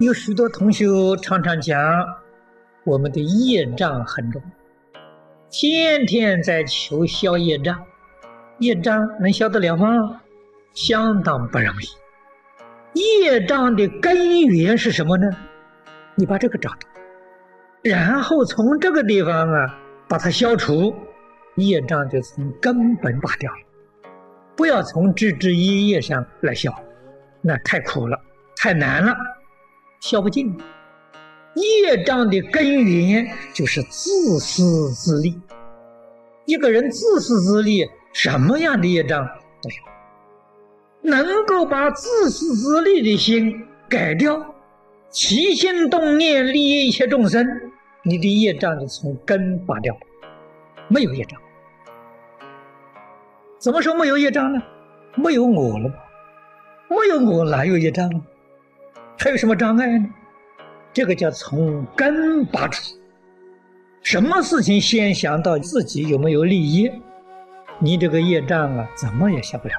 有许多同学常常讲，我们的业障很重，天天在求消业障，业障能消得了吗？相当不容易。业障的根源是什么呢？你把这个找到，然后从这个地方啊把它消除，业障就从根本拔掉了。不要从枝枝叶叶上来消，那太苦了，太难了。消不尽，业障的根源就是自私自利。一个人自私自利，什么样的业障都有。能够把自私自利的心改掉，起心动念利益一切众生，你的业障就从根拔掉，没有业障。怎么说没有业障呢？没有我了，没有我哪有业障呢？还有什么障碍呢？这个叫从根拔除。什么事情先想到自己有没有利益，你这个业障啊，怎么也消不了。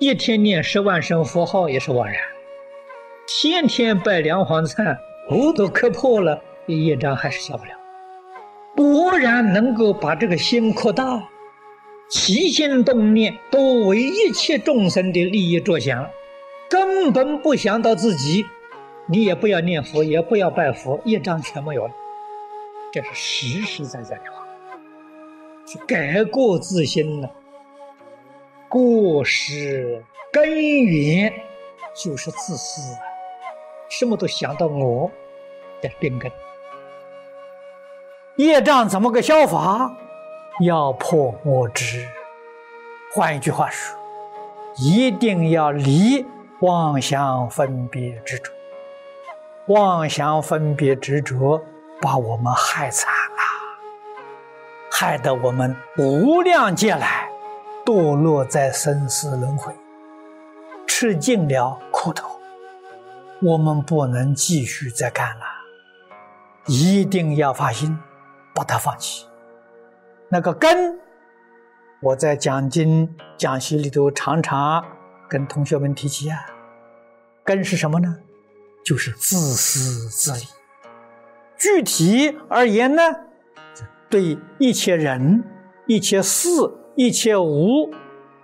一天念十万声佛号也是枉然，天天拜梁皇忏，骨都磕破了，业障还是消不了。果然能够把这个心扩大，起心动念都为一切众生的利益着想。根本不想到自己，你也不要念佛，也不要拜佛，业障全没有了。这是实实在在的话，是改过自新了。过失根源就是自私，什么都想到我的病根。业障怎么个消法？要破我执。换一句话说，一定要离。妄想分别执着，妄想分别执着把我们害惨了，害得我们无量劫来堕落在生死轮回，吃尽了苦头。我们不能继续再干了，一定要发心把它放弃。那个根，我在讲经讲习里头常常跟同学们提起啊。根是什么呢？就是自私自利。具体而言呢，对一切人、一切事、一切物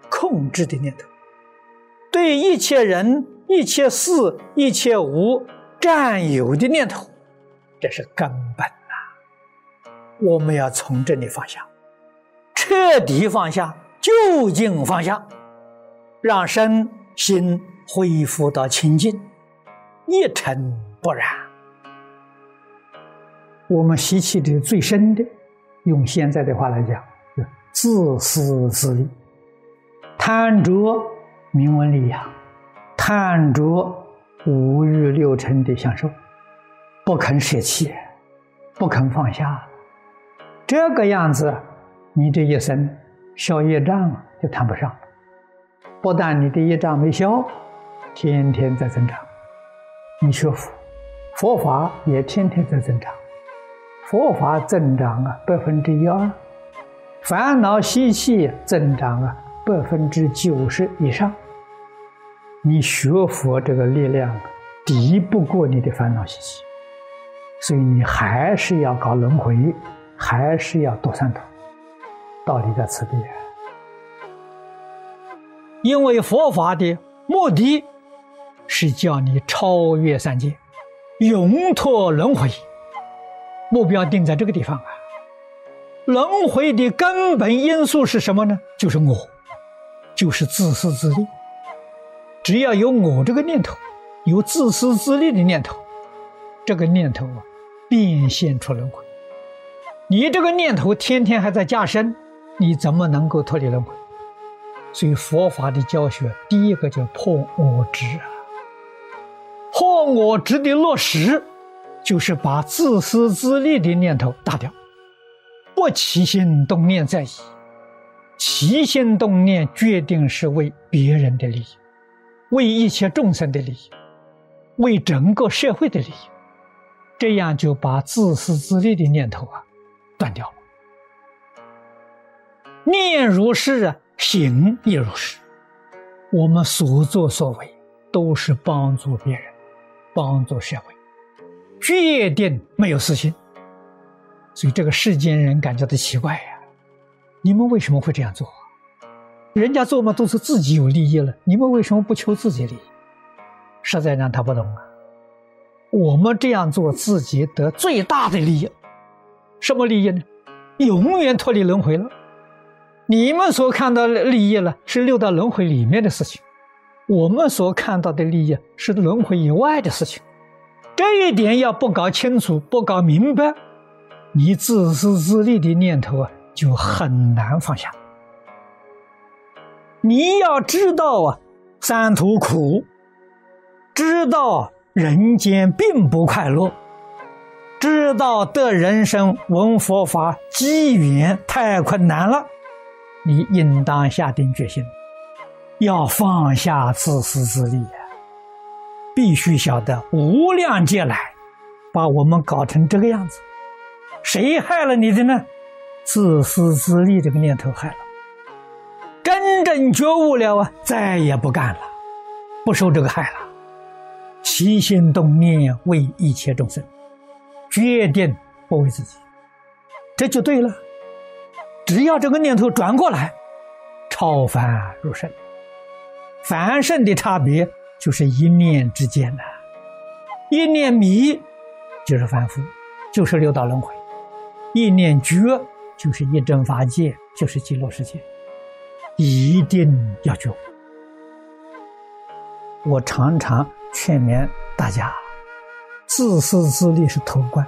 控制的念头；对一切人、一切事、一切物占有的念头，这是根本呐。我们要从这里放下，彻底放下，究竟放下，让身心。恢复到清净，一尘不染。我们习气的最深的，用现在的话来讲，自私自利，贪着名闻利养，贪着五欲六尘的享受，不肯舍弃，不肯放下。这个样子，你这一生消业障就谈不上。不但你的业障没消。天天在增长，你学佛，佛法也天天在增长，佛法增长啊百分之一二，烦恼习气增长啊百分之九十以上。你学佛这个力量敌不过你的烦恼习气，所以你还是要搞轮回，还是要多三途，道理在此地。因为佛法的目的。是叫你超越三界，永脱轮回。目标定在这个地方啊！轮回的根本因素是什么呢？就是我，就是自私自利。只要有我这个念头，有自私自利的念头，这个念头啊，变现出轮回。你这个念头天天还在加深，你怎么能够脱离轮回？所以佛法的教学，第一个叫破我执啊。破我执的落实，就是把自私自利的念头打掉，不起心动念在意，起心动念决定是为别人的利益，为一切众生的利益，为整个社会的利益，这样就把自私自利的念头啊断掉了。念如是啊，行亦如是，我们所作所为都是帮助别人。帮助社会，决定没有私心。所以这个世间人感觉到奇怪呀，你们为什么会这样做？人家做嘛都是自己有利益了，你们为什么不求自己利益？实在让他不懂啊。我们这样做，自己得最大的利益，什么利益呢？永远脱离轮回了。你们所看到的利益呢，是六道轮回里面的事情；我们所看到的利益是轮回以外的事情。这一点要不搞清楚、不搞明白，你自私自利的念头啊，就很难放下。你要知道啊，三途苦，知道。人间并不快乐，知道得人生闻佛法机缘太困难了，你应当下定决心，要放下自私自利！必须晓得无量劫来，把我们搞成这个样子，谁害了你的呢？自私自利这个念头害了。真正觉悟了啊，再也不干了，不受这个害了。起心动念为一切众生，决定不为自己，这就对了。只要这个念头转过来，超凡入圣。凡圣的差别就是一念之间呐，一念迷就是凡夫，就是六道轮回；一念觉就是一真法界，就是极乐世界。一定要觉。我常常。劝勉大家，自私自利是头关。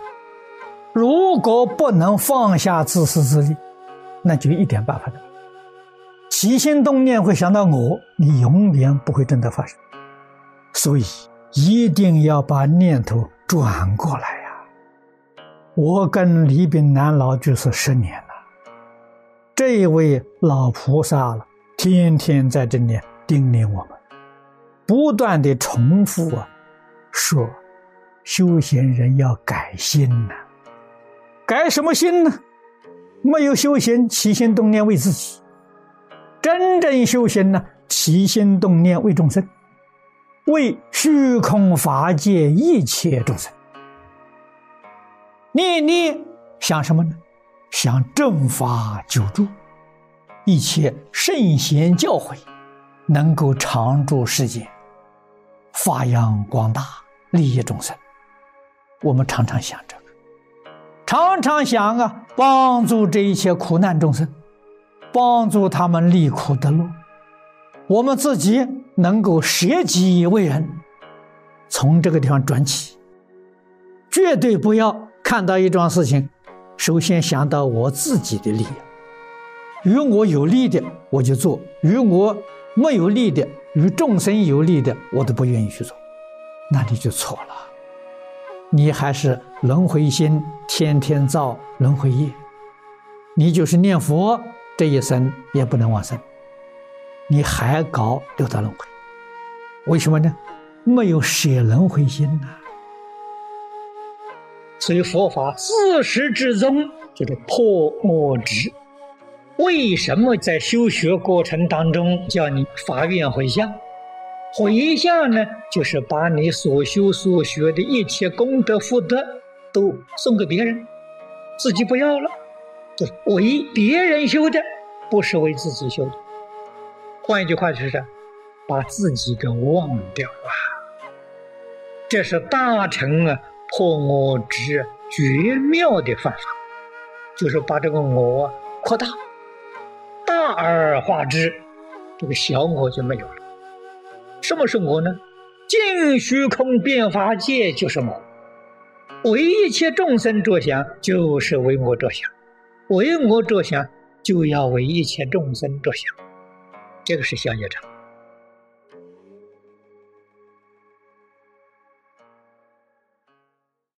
如果不能放下自私自利，那就一点办法都没有。起心动念会想到我，你永远不会真的发生。所以一定要把念头转过来呀！我跟李炳南老居士十年了，这位老菩萨了，天天在这里叮咛我们。不断的重复啊，说修行人要改心呐，改什么心呢？没有修行，起心动念为自己；真正修行呢，起心动念为众生，为虚空法界一切众生。念念想什么呢？想正法久住，一切圣贤教诲能够常驻世间。发扬光大，利益众生。我们常常想着，常常想啊，帮助这一切苦难众生，帮助他们离苦得乐。我们自己能够舍己为人，从这个地方转起，绝对不要看到一桩事情，首先想到我自己的利益。与我有利的，我就做；与我没有利的。与众生有利的，我都不愿意去做，那你就错了。你还是轮回心，天天造轮回业。你就是念佛，这一生也不能往生。你还搞六道轮回，为什么呢？没有舍轮回心呐。所以佛法自始至终就是破我执。为什么在修学过程当中叫你发愿回向？回向呢，就是把你所修所学的一切功德福德都送给别人，自己不要了，就为别人修的，不是为自己修的。换一句话就是，把自己给忘掉啊！这是大乘啊破我执绝妙的方法，就是把这个我扩大。大而化之，这个小我就没有了。什么是我呢？尽虚空变法界就是我，为一切众生着想就是为我着想，为我着想就要为一切众生着想，这个是相业障。